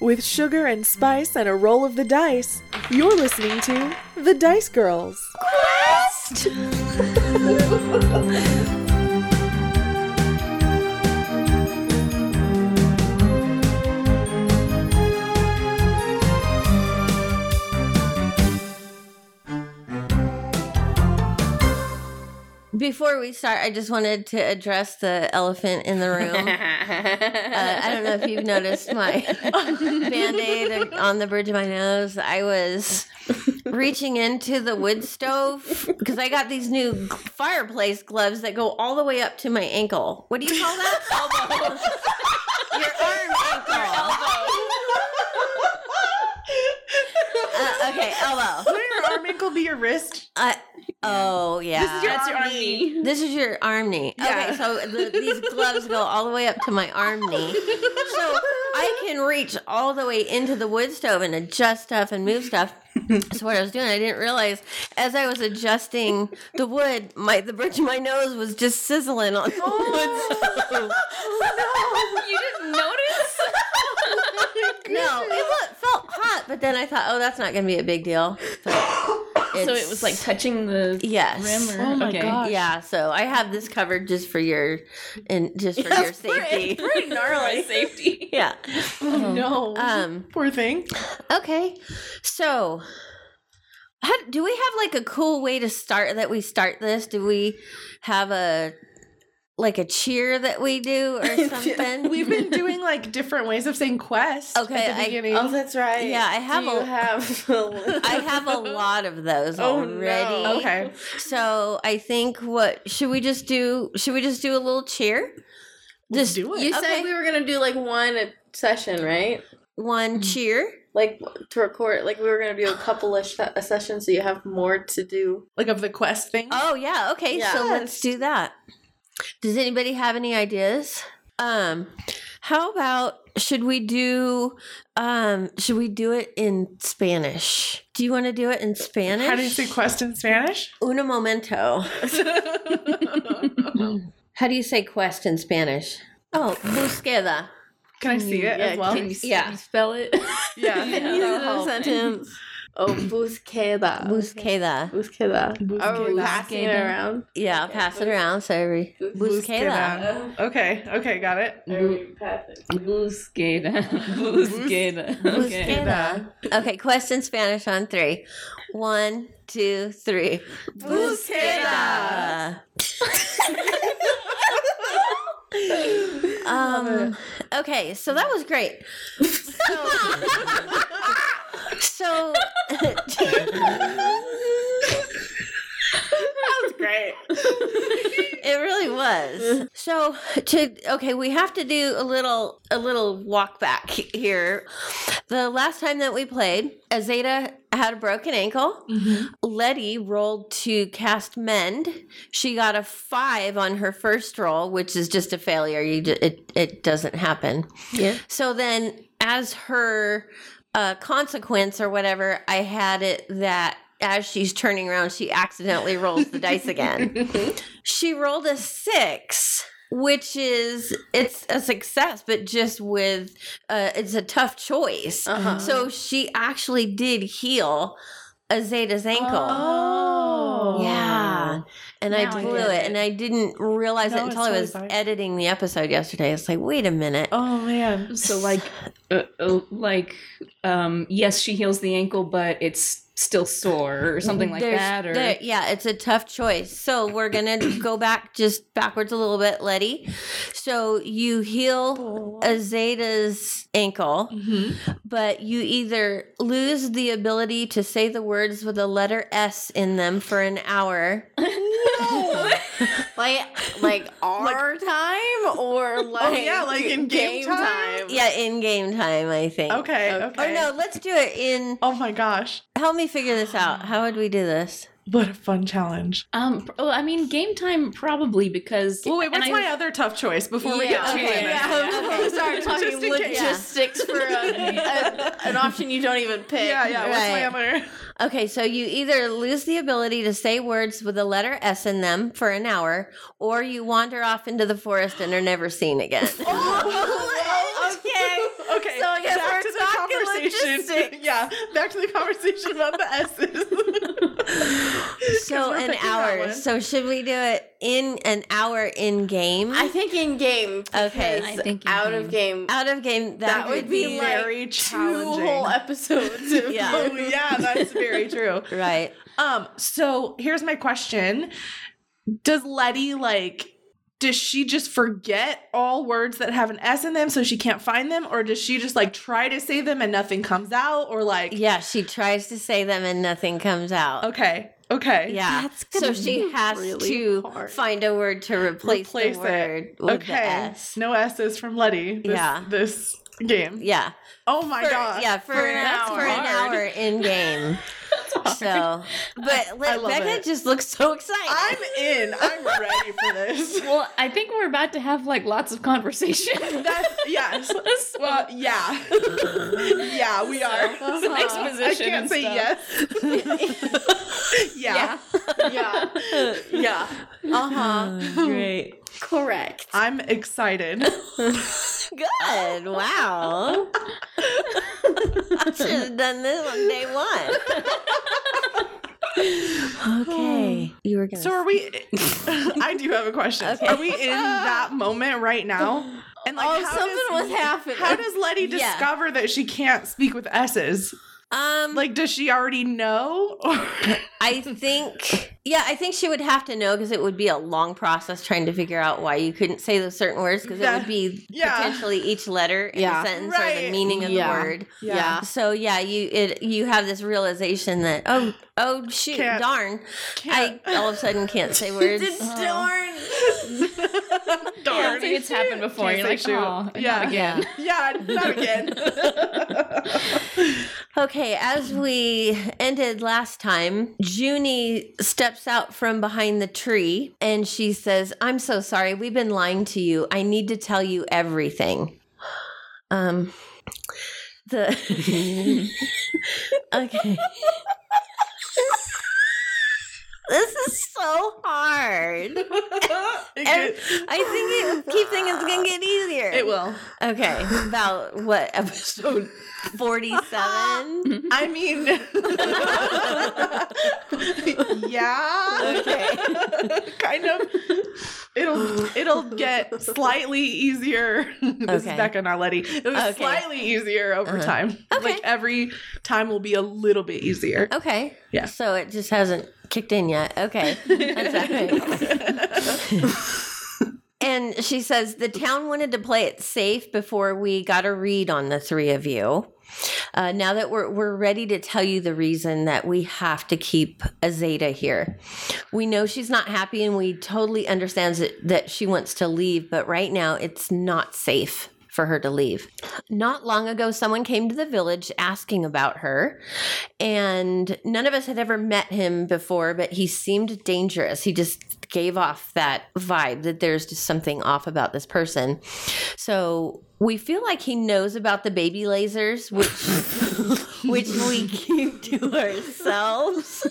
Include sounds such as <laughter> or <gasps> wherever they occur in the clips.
With sugar and spice and a roll of the dice, you're listening to The Dice Girls. <laughs> Before we start, I just wanted to address the elephant in the room. <laughs> uh, I don't know if you've noticed my <laughs> band aid on the bridge of my nose. I was reaching into the wood stove because I got these new fireplace gloves that go all the way up to my ankle. What do you call that? <laughs> Elbow. Your arm ankle. Uh, okay, elbow. Wouldn't your arm ankle be your wrist? Uh, oh yeah. This is your That's your arm arm knee. <laughs> This is your arm knee. Yeah. Okay, so the, these gloves go all the way up to my arm knee. <laughs> So I can reach all the way into the wood stove and adjust stuff and move stuff. <laughs> That's what I was doing. I didn't realize as I was adjusting the wood, my the bridge of my nose was just sizzling on the wood oh, stove. No, you didn't notice? No, it felt hot, but then I thought, oh, that's not going to be a big deal. But so it was like touching the yes. rim. Or, Oh my okay. gosh. Yeah, so I have this covered just for your and just for <laughs> your safety. <laughs> For, Pretty gnarly safety. <laughs> yeah. Oh no. Um. Poor thing. Okay. So, how, do we have like a cool way to start that we start this? Do we have a like a cheer that we do or <laughs> something? We've been doing like different ways of saying quest. Okay, at the I- beginning. Oh, that's right. Yeah, I have Do you a- have. <laughs> I have a lot of those Oh, already. no. okay. So I think what should we just do? Should we just do a little cheer? Let's Just do it. You Okay. said we were gonna do like one session, right? one mm-hmm. cheer. Like to record, like we were gonna do a couple of sh- a session, so you have more to do. Like of the quest thing. Oh yeah, okay, so let's do that. Does anybody have any ideas? Um how about should we do um should we do it in Spanish? Do you want to do it in Spanish? How do you say quest in Spanish? Una momento. <laughs> How do you say quest in Spanish? Oh, búsqueda. Can I see it Yeah, as well? Can you, Yeah. you spell it? Yeah. <laughs> Can Yeah. you do That'll the sentence? Oh, búsqueda. Búsqueda. Búsqueda. Are we Búsqueda. passing it Búsqueda. around? Yeah, Okay, pass it around. So every búsqueda. Okay, okay, got it. Are we passing? Búsqueda. <laughs> Búsqueda. Okay. Búsqueda. Okay, quest in Spanish on three. One, two, three. Búsqueda. <laughs> um. Okay, so that was great. <laughs> So, so <laughs> That was great. it really was. So to okay, we have to do a little a little walk back here. The last time that we played, Azada had a broken ankle. Mm-hmm. Letty rolled to cast mend. She got a five on her first roll, which is just a failure. You ju- it it doesn't happen. Yeah. So then, as her uh, consequence or whatever, I had it that as she's turning around, she accidentally rolls the dice again. <laughs> She rolled a six. Which is it's a success, but just with uh, it's a tough choice. Uh-huh. So she actually did heal Azada's ankle. Oh. Yeah. And I Now I blew get it, and I didn't realize No, it until I was fine. editing the episode yesterday. It's like, wait a minute. Oh man. So like, <sighs> uh, uh, like, um, yes, she heals the ankle, but it's still sore or mm-hmm. something like There's- that. Or there- yeah, it's a tough choice. So we're gonna <clears throat> go back just backwards a little bit, Letty. So you heal oh. Azada's ankle, mm-hmm. but you either lose the ability to say the words with a letter S in them for an hour. <laughs> Like, <laughs> like our time or like Oh, yeah, like in game time? Yeah, in game time, I think. Okay, okay. Or oh, no, let's do it in. Oh my gosh. Help me figure this out. How would we do this? What a fun challenge. Um, pr- well, I mean, game time probably because. Well, wait, and what's I- my other tough choice before we Yeah, get to okay, it? yeah. <laughs> Okay, start talking <laughs> Just in case. logistics for a, a, an option you don't even pick. Yeah, yeah. What's my other? Okay, so you either lose the ability to say words with the letter S in them for an hour, or you wander off into the forest and are never seen again. <laughs> okay. Okay. So I guess back we're to the talking conversation. <laughs> yeah, back to the conversation about the S's. <laughs> So <laughs> an hour. So should we do it in an hour in game? I think in game. Okay. I think out game. of game. Out of game, that, that would would be be like very two whole episodes. Of Yeah. oh yeah, that's very true. right. Um, so here's my question. Does Letty like does she just forget all words that have an S in them so she can't find them? Or does she just like try to say them and nothing comes out? Or like Yeah, she tries to say them and nothing comes out. Okay. Okay. Yeah. That's so she has really to hard. find a word to replace, Replace the it. word with Okay. the S. No S's from Letty this, Yeah. this game. Yeah. Oh my For- god. Yeah, for, For an that's for an hour. hour in game. <laughs> <laughs> So, but I let, Becca it. just looks so excited. I'm in. I'm ready for this. <laughs> Well, I think we're about to have like lots of conversation. <laughs> That's yes. So- Well, yeah. yeah, we are. Some uh-huh. I exposition can't and say stuff. yes. <laughs> yeah. yeah. Yeah. Uh huh. Great. Correct. I'm excited. <laughs> Good. Wow. <laughs> I should have done this on day one. okay. <sighs> You were gonna So are we I do have a question. Okay. Are we in that moment right now? And oh, how something does, was happening. How does Letty Yeah. discover that she can't speak with S's? Um Like, does she already know? <laughs> I think, yeah, I think she would have to know because it would be a long process trying to figure out why you couldn't say those certain words because it would be Yeah. potentially each letter in Yeah. the sentence or the meaning of Yeah. the word. Yeah. So yeah, you it you have this realization that oh oh shoot Can't- darn can't- I all of a sudden can't say <laughs> words. Darn. <laughs> Darn. I think it's happened before. You're like, shoot. oh, <laughs> Yeah. not again. Yeah, not again. Okay, as we ended last time, Junie steps out from behind the tree and she says, I'm so sorry. We've been lying to you. I need to tell you everything. Um, the. okay. This is so hard. <laughs> And I think it <laughs> keep thinking it's gonna get easier. it will. Okay, about what episode forty-seven? <laughs> I mean, yeah. Okay. kind of. It'll it'll get slightly easier. this Okay. is Becca, not Letty. It'll Okay. slightly easier over Uh-huh. time. Okay. Like every time will be a little bit easier. Okay. Yeah. So it just hasn't kicked in yet. Okay. <laughs> And she says the town wanted to play it safe before we got a read on the three of you. Uh, now that we're we're ready to tell you the reason that we have to keep Azada here, we know she's not happy, and we totally understand that, that she wants to leave. But right now, it's not safe for her to leave. Not long ago, someone came to the village asking about her, and none of us had ever met him before, but he seemed dangerous. He just gave off that vibe that there's just something off about this person. So we feel like he knows about the baby lasers, which <laughs> which we keep to ourselves.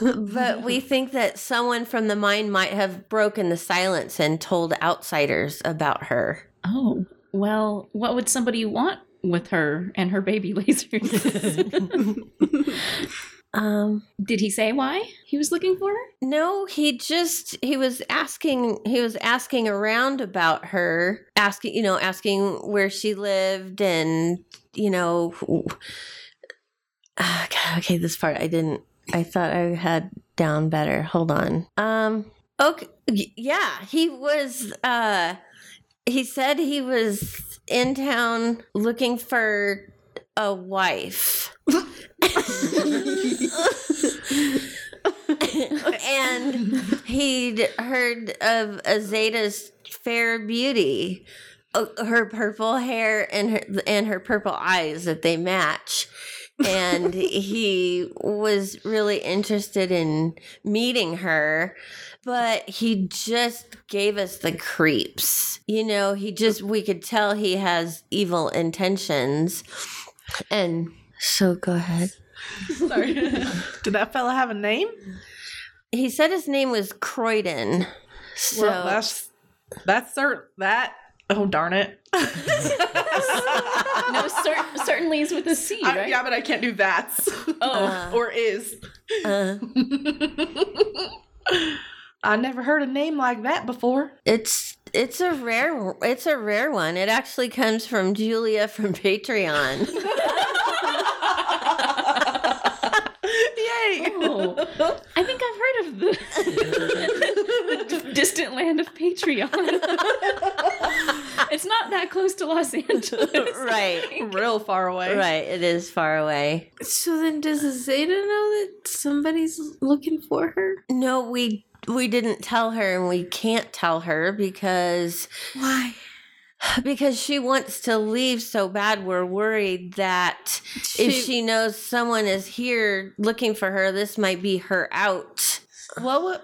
<laughs> but we think that someone from the mine might have broken the silence and told outsiders about her. Oh, well, what would somebody want with her and her baby lasers? <laughs> Um, Did he say why he was looking for her? no, he just he was asking he was asking around about her, asking you know asking where she lived and you know. <sighs> God, okay, this part I didn't. I thought I had down better. Hold on. Um. Okay. Yeah, he was. Uh, he said he was in town looking for a wife. And he'd heard of Azada's fair beauty, uh, her purple hair and her and her purple eyes that they match. and he was really interested in meeting her but he just gave us the creeps you know he just we could tell he has evil intentions and so go ahead Sorry. <laughs> Did that fella have a name? he said his name was croydon so well, that's that's cert that. Oh darn it! <laughs> No, cer- certainly is with a C, I- right? yeah, but I can't do that. Oh. Uh, <laughs> or is. uh, I never heard a name like that before. it's it's a rare it's a rare one. It actually comes from Julia from Patreon. Yay! I think I've heard of the, the <laughs> distant land of Patreon. it's not that close to Los Angeles. <laughs> right. Real far away. Right, it is far away. So then, does Zeta know that somebody's looking for her? No, we we didn't tell her and we can't tell her because Why? <sighs> because she wants to leave so bad we're worried that if she knows someone is here looking for her this might be her out What would.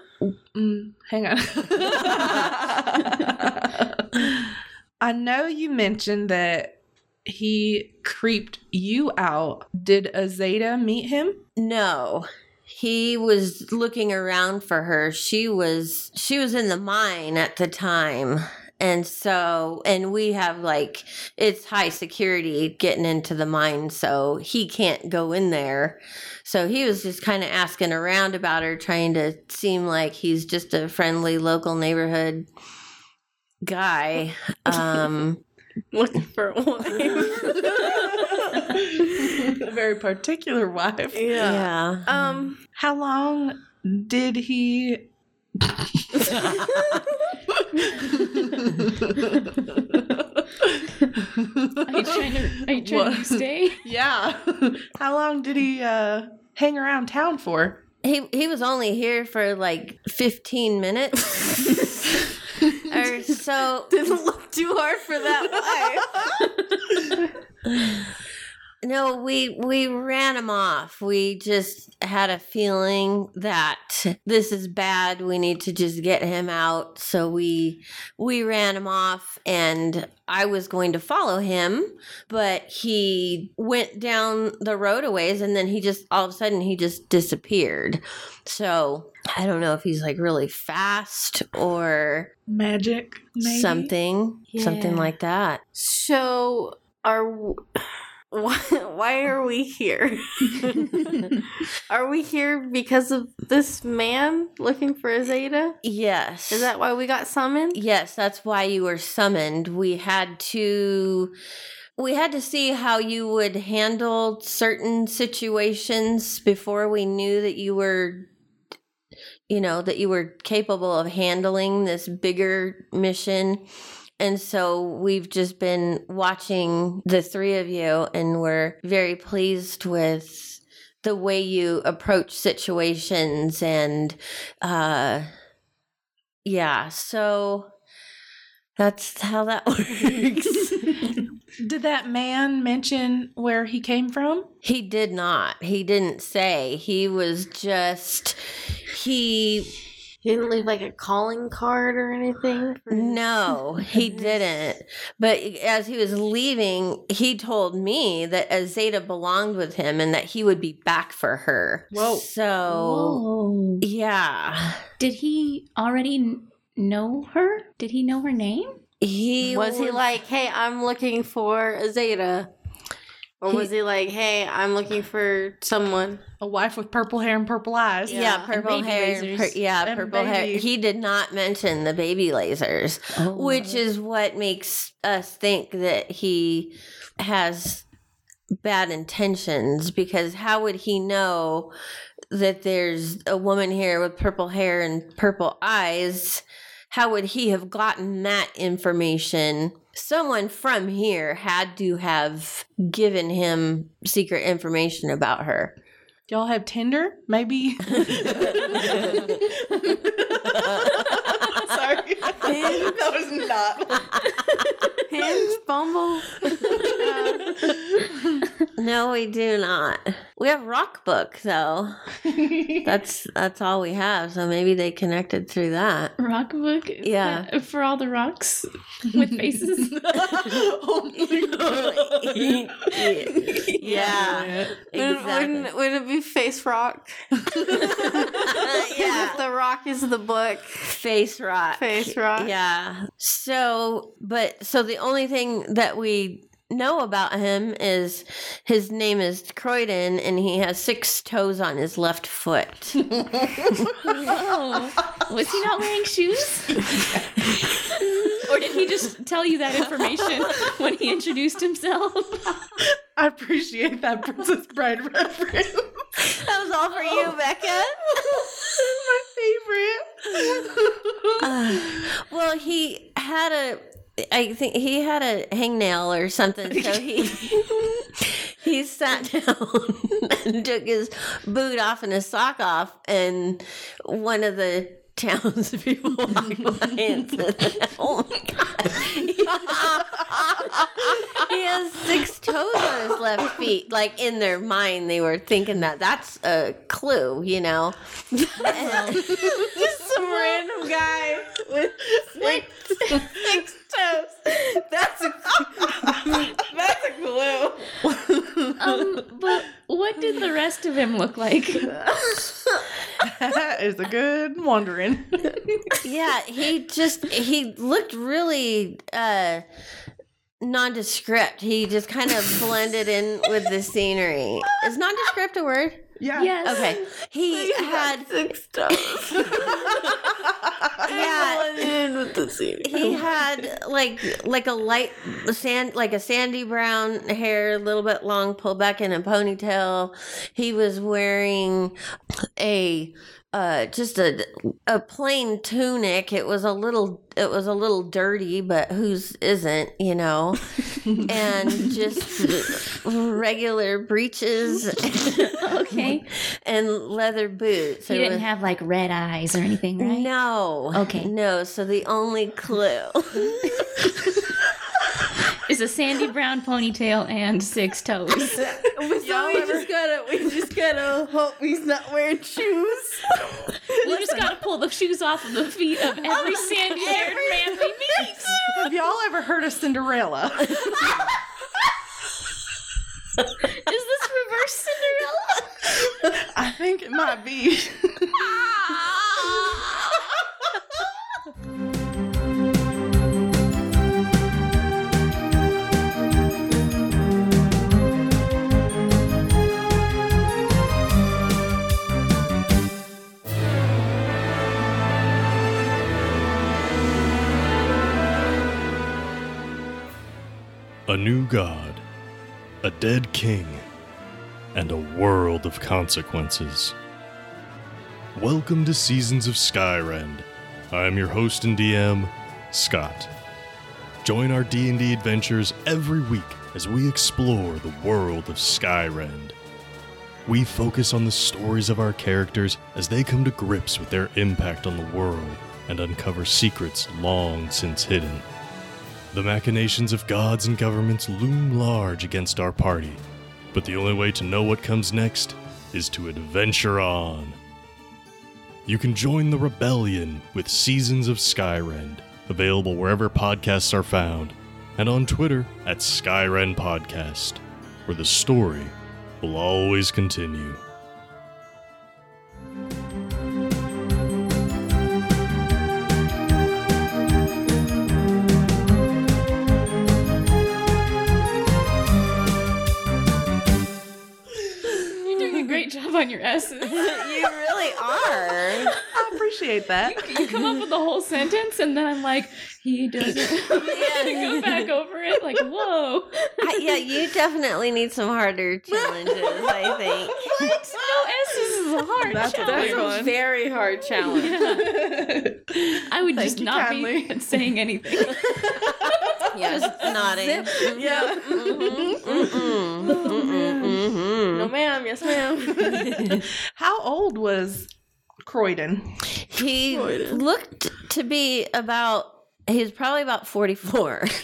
Mm, hang on. <laughs> I know you mentioned that he creeped you out. Did Azada meet him? no he was looking around for her she was she was in the mine at the time and so and we have like it's high security getting into the mine so he can't go in there so he was just kind of asking around about her trying to seem like he's just a friendly local neighborhood guy um <laughs> Looking for a wife. <laughs> <laughs> a very particular wife. yeah Um. How long did he. Are you trying to, are you trying What? to stay? <laughs> yeah. How long did he uh, hang around town for? he he was only here for like 15 minutes <laughs> or so Didn't look too hard for that <laughs> wife. No, we we ran him off. We just had a feeling that this is bad. We need to just get him out. So we we ran him off and I was going to follow him, but he went down the road a ways and then he just all of a sudden he just disappeared. So I don't know if he's like really fast or Magic, maybe? something. Something like that. So are w- why, <laughs> why are we here? <laughs> are we here because of this man looking for Zeta? Yes. Is that why we got summoned? Yes, that's why you were summoned. We had to we had to see how you would handle certain situations before we knew that you were you know, that you were capable of handling this bigger mission. And so we've just been watching the three of you and we're very pleased with the way you approach situations and uh yeah, so that's how that <laughs> works. <laughs> Did that man mention where he came from? he did not. He didn't say. He was just he He didn't leave like a calling card or anything. for- no, <laughs> he didn't. But as he was leaving, he told me that Azada belonged with him and that he would be back for her. Whoa. So Whoa. yeah. Did he already know her? Did he know her name? He was he like, "Hey, I'm looking for Zeta," or He- was he like, "Hey, I'm looking for someone"? A wife with purple hair and purple eyes. Yeah, Yeah, purple hair. per- yeah, And purple hair. He did not mention the baby lasers, oh. which is what makes us think that he has bad intentions because how would he know that there's a woman here with purple hair and purple eyes? How would he have gotten that information? Someone from here had to have given him secret information about her. Y'all have Tinder? Maybe. <laughs> <laughs> Sorry. that was not. <laughs> Hinge, <laughs> Bumble. <laughs> No, we do not. We have Rock Book though. <laughs> That's that's all we have. So maybe they connected through that. Rock book? Is Yeah. that for all the rocks with faces. oh my god. yeah, Wouldn't, exactly. wouldn't, would it be Face Rock? yeah, If the rock is the book. face rock. Face rock. Yeah. So, but so the only thing that we know about him is his name is Croydon and he has six toes on his left foot. oh, <laughs> was he not wearing shoes? or did he just tell you that information when he introduced himself? I appreciate that Princess Bride reference. that was all for you, Becca. <laughs> my favorite. Uh, well, he had a. I think he had a hangnail or something, so he <laughs> he sat down <laughs> and took his boot off and his sock off, and one of the townspeople <laughs> walked by and said, "Oh my god, <laughs> he has six toes on his left feet." Like in their mind, they were thinking that that's a clue, you know. <laughs> Just some random guy with six, six toes. That's a <laughs> that's a clue. Um, but what did the rest of him look like? that is a good wandering. yeah he just he looked really uh nondescript he just kind of blended in with the scenery is nondescript a word Yeah. Yes. okay he had six toes. <laughs> yeah in with the scene. he had like like a light sand like a sandy brown hair a little bit long pulled back in a ponytail he was wearing a uh just a a plain tunic it was a little it was a little dirty but whose isn't you know and just <laughs> regular breeches Okay. <laughs> and leather boots He It didn't was- have like red eyes or anything, right? no Okay. no so the only clue <laughs> Is a sandy brown ponytail and six toes. <laughs> So we just gotta we just gotta hope he's not wearing shoes. You just gotta pull the shoes off of the feet of every sandy haired man we meet. <laughs> Have y'all ever heard of Cinderella? <laughs> Is this reverse Cinderella? I think it might be. A new god, a dead king, and a world of consequences. Welcome to Seasons of Skyrend. I am your host and DM, Scott. Join our D&D adventures every week as we explore the world of Skyrend. We focus on the stories of our characters as they come to grips with their impact on the world and uncover secrets long since hidden. The machinations of gods and governments loom large against our party, but the only way to know what comes next is to adventure on. You can join the rebellion with Seasons of Skyrend, available wherever podcasts are found, and on Twitter at Skyrend Podcast, where the story will always continue. Job on your S's. you really are I appreciate that. You come up with the whole sentence, and then I'm like, he doesn't. yeah. <laughs> go back over it, like, whoa. I- yeah, you definitely need some harder challenges, I think. <laughs> No S's is a hard That's a challenge. big one. very hard challenge. I would Thank just you not kindly. be <laughs> saying anything. Yeah, just nodding. Yeah. Mhm, mhm, mhm, No ma'am, yes ma'am. <laughs> <laughs> How old was Croydon? He Croydon. looked to be about, he was probably about 44. <laughs>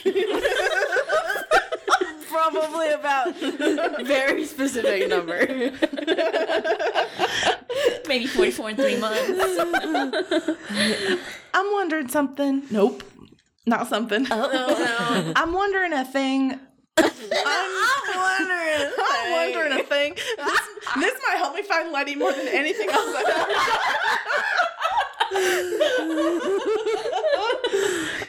Probably about very specific number. Maybe 44 in three months. I'm wondering something. Nope. Not something. no, no. I'm wondering a thing. I'm, wondering. I'm wondering a thing. This, this might help me find Letty more than anything else I've ever done.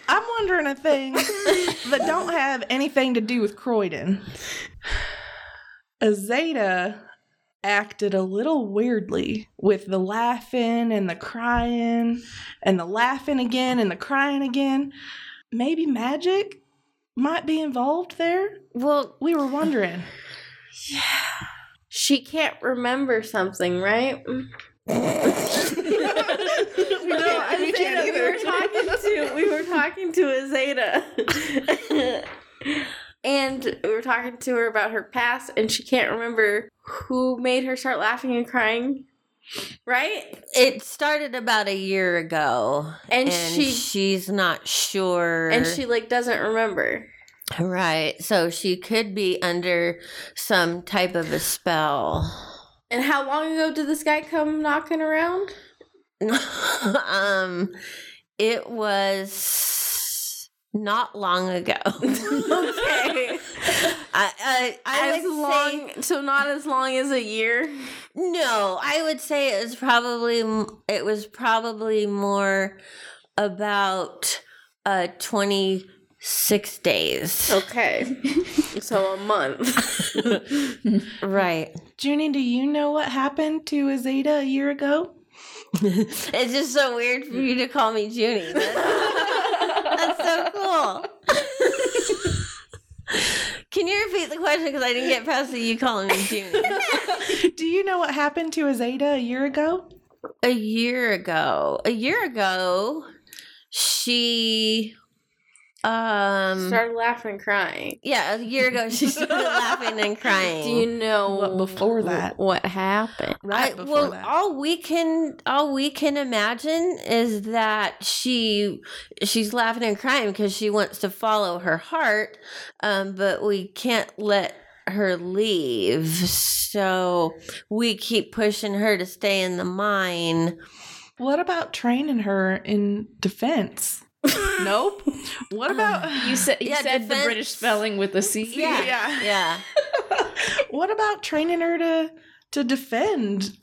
I'm wondering a thing that don't have anything to do with Croydon. Azada acted a little weirdly with the laughing and the crying and the laughing again and the crying again. Maybe magic might be involved there. Well, We were wondering. <sighs> she can't remember something, right? <laughs> we can't, we can't We were talking to we were talking to Azada. <laughs> and we were talking to her about her past and she can't remember who made her start laughing and crying. Right? It started about a year ago, And, and she she's not sure. and she like doesn't remember. Right, so she could be under some type of a spell. And how long ago did this guy come knocking around? <laughs> um, it was not long ago. <laughs> Okay. I, I, <laughs> I as would long say so not as long as a year. no. I would say it was probably it was probably more about uh twenty six days. Okay. <laughs> so a month. <laughs> Right. Junie, do you know what happened to Azada a year ago? <laughs> it's just so weird for you to call me Junie. That's, that's so cool. Can you repeat the question because I didn't get past the you calling me Junie? Do you know what happened to Azada a year ago? a year ago. A year ago, she um Started laughing and crying. yeah, a year ago she <laughs> started laughing and crying. Do you know What before that? what happened? Right I- before well, that. all we can all we can imagine is that she she's laughing and crying because she wants to follow her heart, um, but we can't let her leave. So we keep pushing her to stay in the mine. What about training her in defense? Nope. What about uh, You said you Yeah, said the British spelling with a C. Yeah, yeah. yeah. <laughs> what about training her to to defend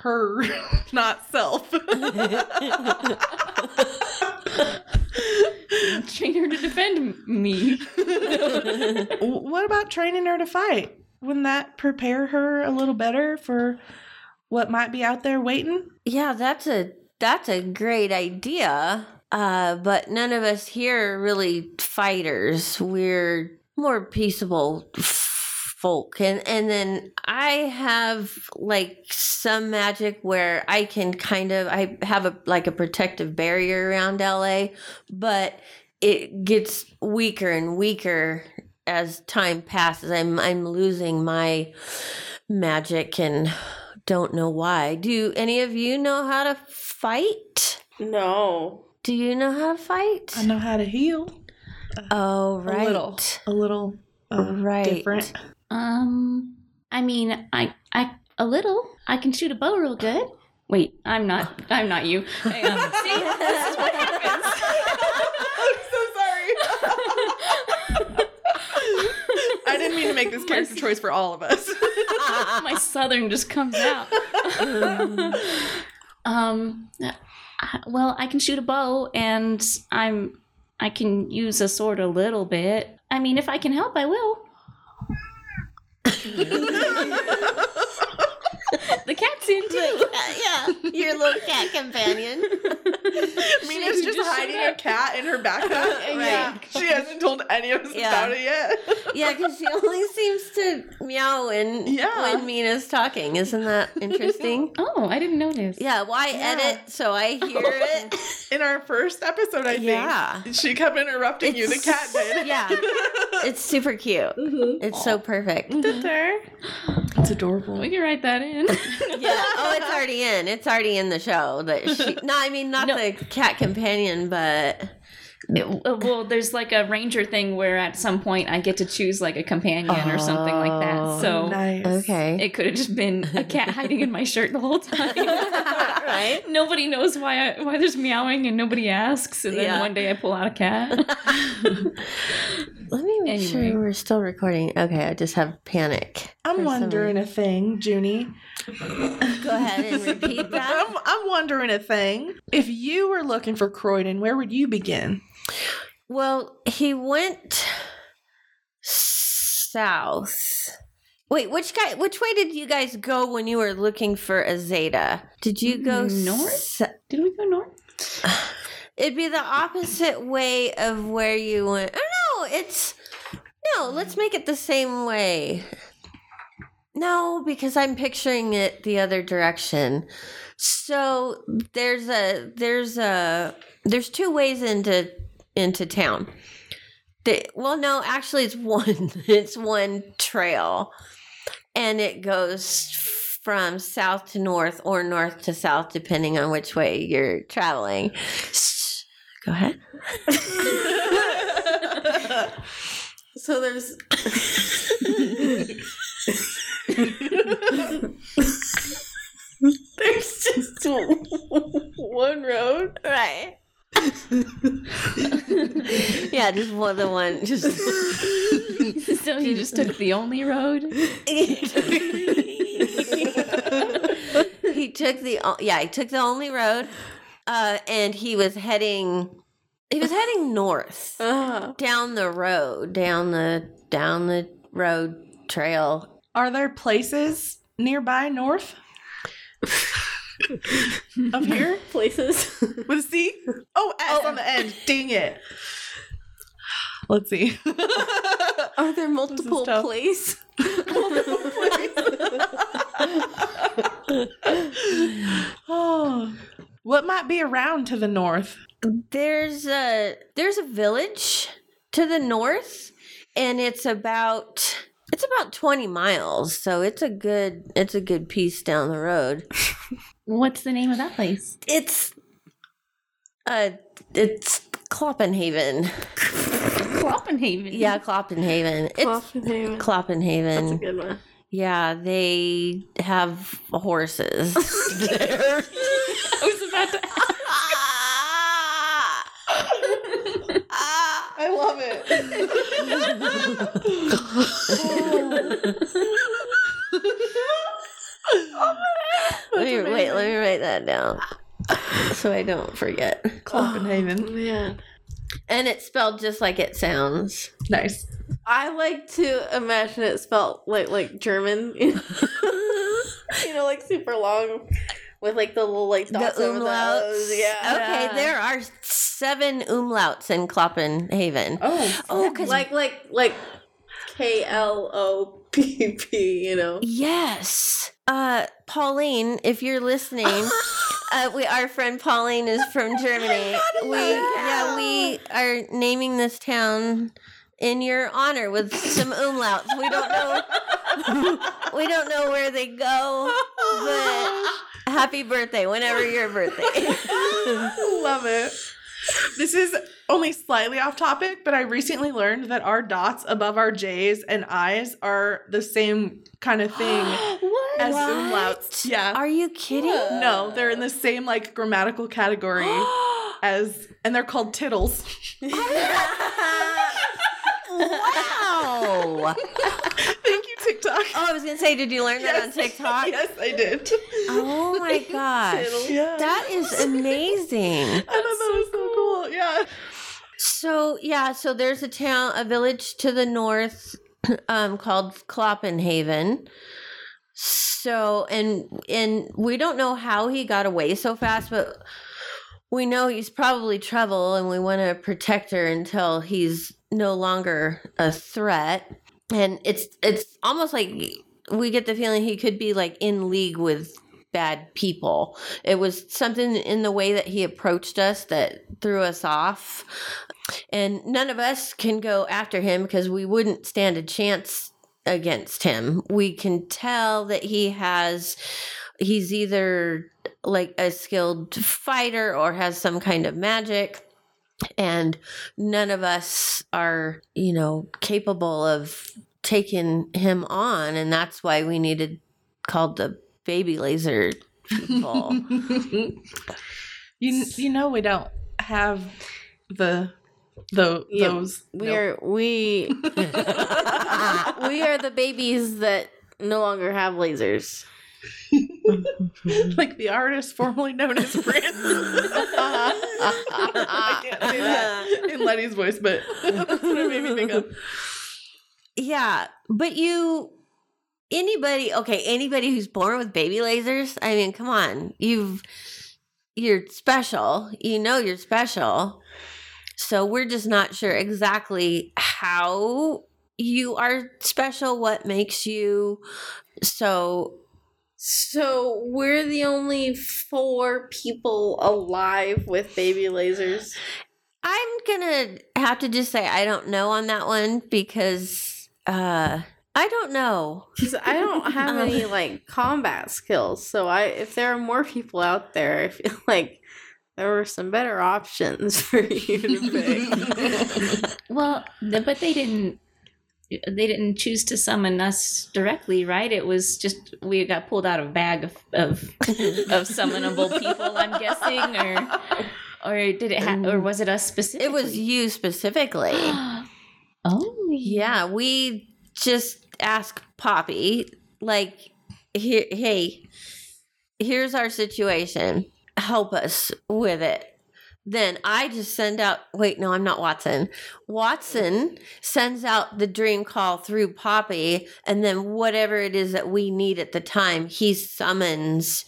her <laughs> not self? <laughs> Train her to defend me. what about training her to fight? Wouldn't that prepare her a little better for what might be out there waiting? Yeah, that's a that's a great idea. Uh, but none of us here are really fighters. We're more peaceable folk, and and then I have like some magic where I can kind of I have a like a protective barrier around LA, but it gets weaker and weaker as time passes. I'm I'm losing my magic and don't know why. Do any of you know how to fight? No. Do you know how to fight? I know how to heal. Oh, right. A little. A little uh, Right. different. Um, I mean, I, I, a little. I can shoot a bow real good. Wait, I'm not. I'm not you. Hang on. <laughs> See, this is what happens. I'm so sorry. I didn't mean to make this character choice for all of us. My southern just comes out. <laughs> um, well, I can shoot a bow, and I'm. I can use a sword a little bit. I mean, if I can help, I will. <laughs> <laughs> the cat's in too. yeah, your little cat companion. <laughs> Mina's just, just hiding a cat in her backpack. <laughs> Right. She hasn't told any of us Yeah. about it yet. Yeah, because she only seems to meow when Yeah. when Mina's talking. Isn't that interesting? Oh, I didn't notice. Yeah, why edit so I hear it? In our first episode, I think. Yeah. She kept interrupting you. The cat did. Yeah, it's super cute. Mm-hmm. It's so perfect. Mm-hmm. It's adorable. We can write that in. <laughs> Yeah. Oh, it's already in. It's already in the show. That she. No, I mean not No. the cat companion, but It- uh, well, there's like a ranger thing where at some point I get to choose like a companion or something like Oh, that. So nice. Okay. it could have just been a cat <laughs> hiding in my shirt the whole time. <laughs> Right. Nobody knows why I, why there's meowing and nobody asks. And then Yeah. one day I pull out a cat. Let me make Anyway. sure we're still recording. Okay, I just have panic. I'm for some wondering a thing, Junie. Go ahead and <laughs> repeat that. I'm, I'm wondering a thing. If you were looking for Croydon, where would you begin? Well, he went south. Wait, which guy? Which way did you guys go when you were looking for Azada? Did you go mm, North? s- Did we go north? It'd be the opposite way of where you went. Oh no, it's no. Let's make it the same way. No, because I'm picturing it the other direction. So there's a there's a there's two ways into into town. The, well, no, actually, it's one. <laughs> It's one trail, and it goes from south to north or north to south, depending on which way you're traveling. S- Go ahead. <laughs> <laughs> So there's <laughs> there's just one road. Right. <laughs> yeah, just one the one. Just So he just took the only road. he took the o- yeah he took the only road, uh, and he was heading he was heading north Uh, down the road down the down the road trail. Are there places nearby north Up here <laughs> places. <laughs> with a C? Oh, S on the end. Dang it. Let's see. <laughs> Are there multiple tough. places? oh, what might be around to the north? There's a there's a village to the north, and it's about it's about twenty miles. So it's a good it's a good piece down the road. <laughs> What's the name of that place? It's uh it's Kloppenhaven. Kloppenhaven. Yeah, Kloppenhaven. It's Kloppenhaven. That's a good one. Yeah, they have horses. there. <laughs> I was about to I love it. <laughs> let me wait, let me write that down. So I don't forget. Kloppenhaven. Oh, man. And it's spelled just like it sounds. Nice. I like to imagine it spelled like like German. <laughs> you know, like super long with like the little like dots the over the umlauts. O's. Yeah. Okay, there are seven umlauts in Kloppenhaven. Oh, Oh, because Like like like K L O P P, you know. Yes. Uh Pauline, if you're listening, <laughs> uh we our friend Pauline is from <laughs> Germany. We yeah, we are naming this town in your honor with some umlauts. We don't know <laughs> we don't know where they go, but happy birthday whenever your birthday. <laughs> love it. This is only slightly off topic, but I recently learned that our dots above our J's and I's are the same kind of thing <gasps> what? as What? Yeah. Are you kidding? no, they're in the same like grammatical category <gasps> as, and they're called tittles. <laughs> wow. <laughs> TikTok. Oh, I was gonna say, did you learn that on TikTok? yes, I did. Oh my <laughs> gosh. Yeah. That is amazing. <laughs> I thought that was so cool. Yeah. So yeah, so there's a town, a village to the north, <clears throat> um, called Kloppenhaven. So and and we don't know how he got away so fast, but we know he's probably trouble, and we want to protect her until he's no longer a threat. And it's it's almost like we get the feeling he could be like in league with bad people. It was something in the way that he approached us that threw us off. And none of us can go after him because we wouldn't stand a chance against him. We can tell that he has, he's either like a skilled fighter or has some kind of magic. And none of us are, you know, capable of taking him on, and that's why we needed called the baby laser people. <laughs> you you know we don't have the the Yeah, those We nope. are we <laughs> <laughs> we are the babies that no longer have lasers. <laughs> like the artist formerly known as Prince. <laughs> I can't say that in Letty's voice, but <laughs> that's what it made me think of. Yeah, but you anybody okay, anybody who's born with baby lasers, I mean, come on. You've you're special. You know you're special. So we're just not sure exactly how you are special, what makes you so So we're the only four people alive with baby lasers. I'm gonna have to just say I don't know on that one because uh I don't know. 'Cause I don't <laughs> have Um. any like combat skills. So I if there are more people out there, I feel <laughs> like there were some better options <laughs> for you to pick. Well, but they didn't. They didn't choose to summon us directly, right? It was just we got pulled out of a bag of of, <laughs> of summonable people. I'm guessing, or or did it? Ha- or was it us specifically? It was you specifically. <gasps> oh, Yeah, we just ask Poppy, like, hey, here's our situation. Help us with it. Then I just send out, wait, no, I'm not Watson. Watson sends out the dream call through Poppy, and then whatever it is that we need at the time, he summons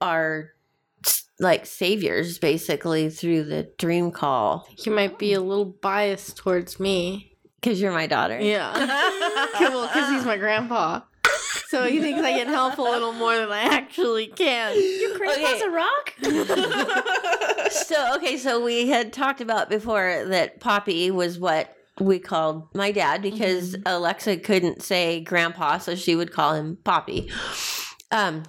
our like saviors basically through the dream call he might be a little biased towards me. because you're my daughter. Yeah. <laughs> well, because he's my grandpa. So he thinks I can help a little more than I actually can. your grandpa's Okay. a rock. <laughs> <laughs> so okay, so we had talked about before that Poppy was what we called my dad because Alexa couldn't say grandpa, so she would call him Poppy. Um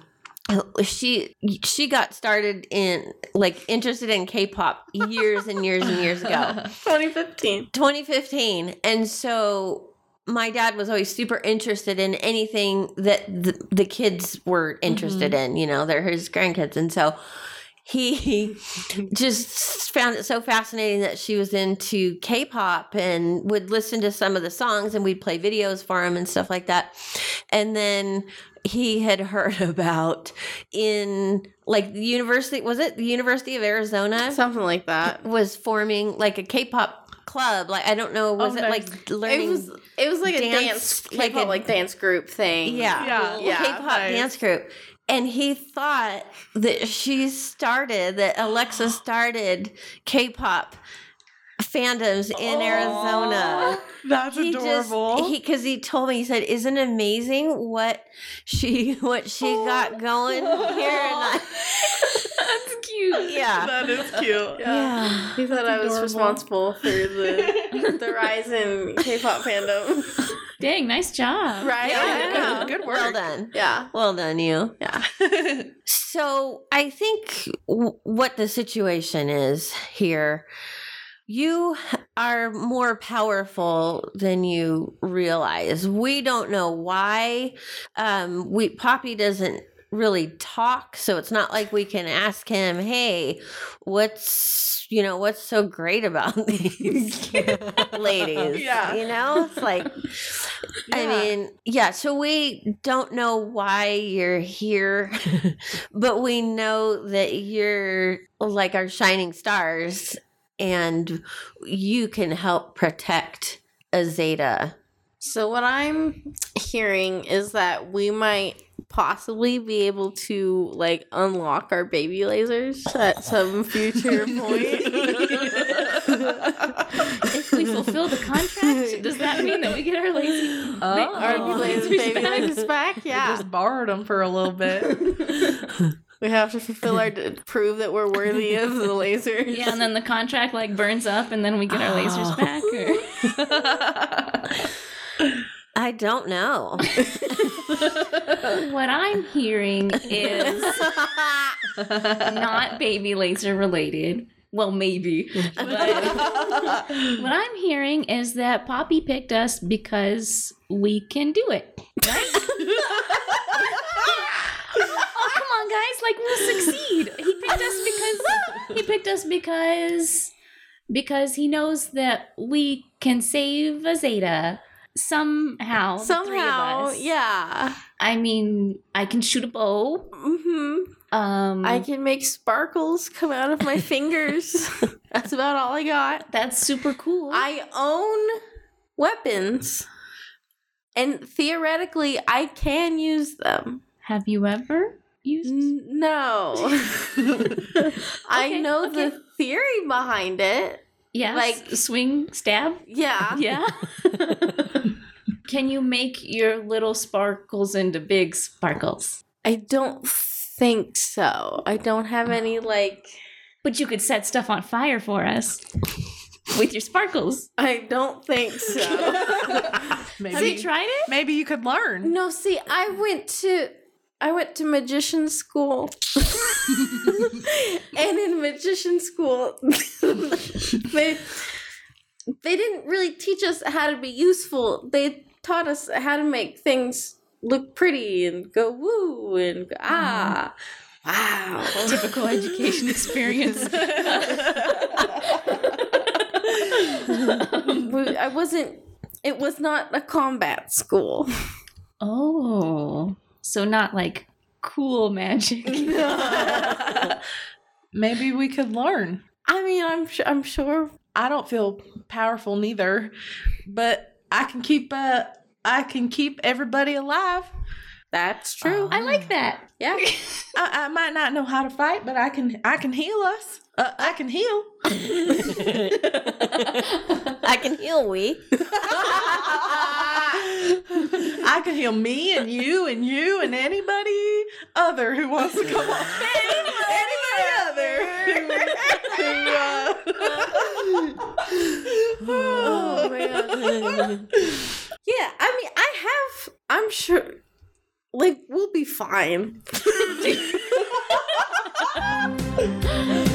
she she got started in like interested in K-pop years and years and years ago. <laughs> 2015. 2015 and so my dad was always super interested in anything that the, the kids were interested mm-hmm. in you know they're his grandkids. And so he <laughs> just found it so fascinating that she was into k-pop and would listen to some of the songs and we'd play videos for him and stuff like that. And then he had heard <laughs> about in like the university was it the university of arizona? Something like that. was forming like a K-pop club. Like I don't know, was Oh, it nice. like learning? It was it was like a dance, dance, like K-pop, a- like dance group thing. yeah, Yeah. Yeah, K-pop nice. dance group. And he thought that she started, that Alexa started K-pop fandoms in Arizona. That's He adorable. just he because he told me he said, "Isn't it amazing what she what she oh got going here?" And I, <laughs> That's cute. yeah, that is cute. yeah. He thought I was adorable. responsible for the <laughs> the rise in K-pop fandom. <laughs> Dang, nice job. Right? Yeah. Good, good Well done, Yeah. well done, you. Yeah. So I think w- what the situation is here, you are more powerful than you realize. We don't know why. Um, we Poppy doesn't really talk, so it's not like we can ask him, "Hey, what's you know what's so great about <laughs> these <laughs> ladies?" Yeah. you know, it's like. I mean, yeah, so we don't know why you're here, <laughs> but we know that you're like our shining stars and you can help protect Azada. So what I'm hearing is that we might possibly be able to like unlock our baby lasers at some future <laughs> point. If we fulfill the contract, does that mean that we get our lazy our Oh. laser baby lasers back? We Yeah. just borrowed them for a little bit. <laughs> We have to fulfill our prove that we're worthy of the <laughs> lasers. Yeah, and then the contract like burns up, and then we get our lasers Oh. back. Or <laughs> I don't know. <laughs> what I'm hearing is not baby laser related. well, maybe. But what I'm hearing is that Poppy picked us because we can do it. Right? Oh, come on, guys! Like we'll succeed. He picked us because he picked us because because he knows that we can save Azada somehow. of Somehow, us. yeah. I mean, I can shoot a bow. hmm Um, I can make sparkles come out of my fingers. <laughs> That's about all I got. that's super cool. I own weapons, and theoretically, I can use them. Have you ever used? No. <laughs> I Okay, know okay. the theory behind it. Yeah, like- like swing, stab. Yeah. <laughs> Yeah. <laughs> Can you make your little sparkles into big sparkles? I don't think so. I don't have any, like, But you could set stuff on fire for us with your sparkles. I don't think so. Have you tried it? maybe you could learn. no, see, I went to. I went to magician school. <laughs> and in magician school, <laughs> they they didn't really teach us how to be useful. They taught us how to make things look pretty and go woo and go, ah. Wow. <laughs> Typical education experience. I wasn't it was not a combat school. oh, so not like cool magic. <laughs> <laughs> Maybe we could learn. I mean, I'm sure I'm sure I don't feel powerful neither, but I can keep uh I can keep everybody alive. that's true. I like that. yeah. <laughs> I, I might not know how to fight, but I can I can heal us. Uh, I can heal. I can heal we. <laughs> I can heal me and you and you and anybody other who wants to come on. <laughs> anybody other. who, Oh man. yeah, I mean, I have I'm sure like we'll be fine. <laughs>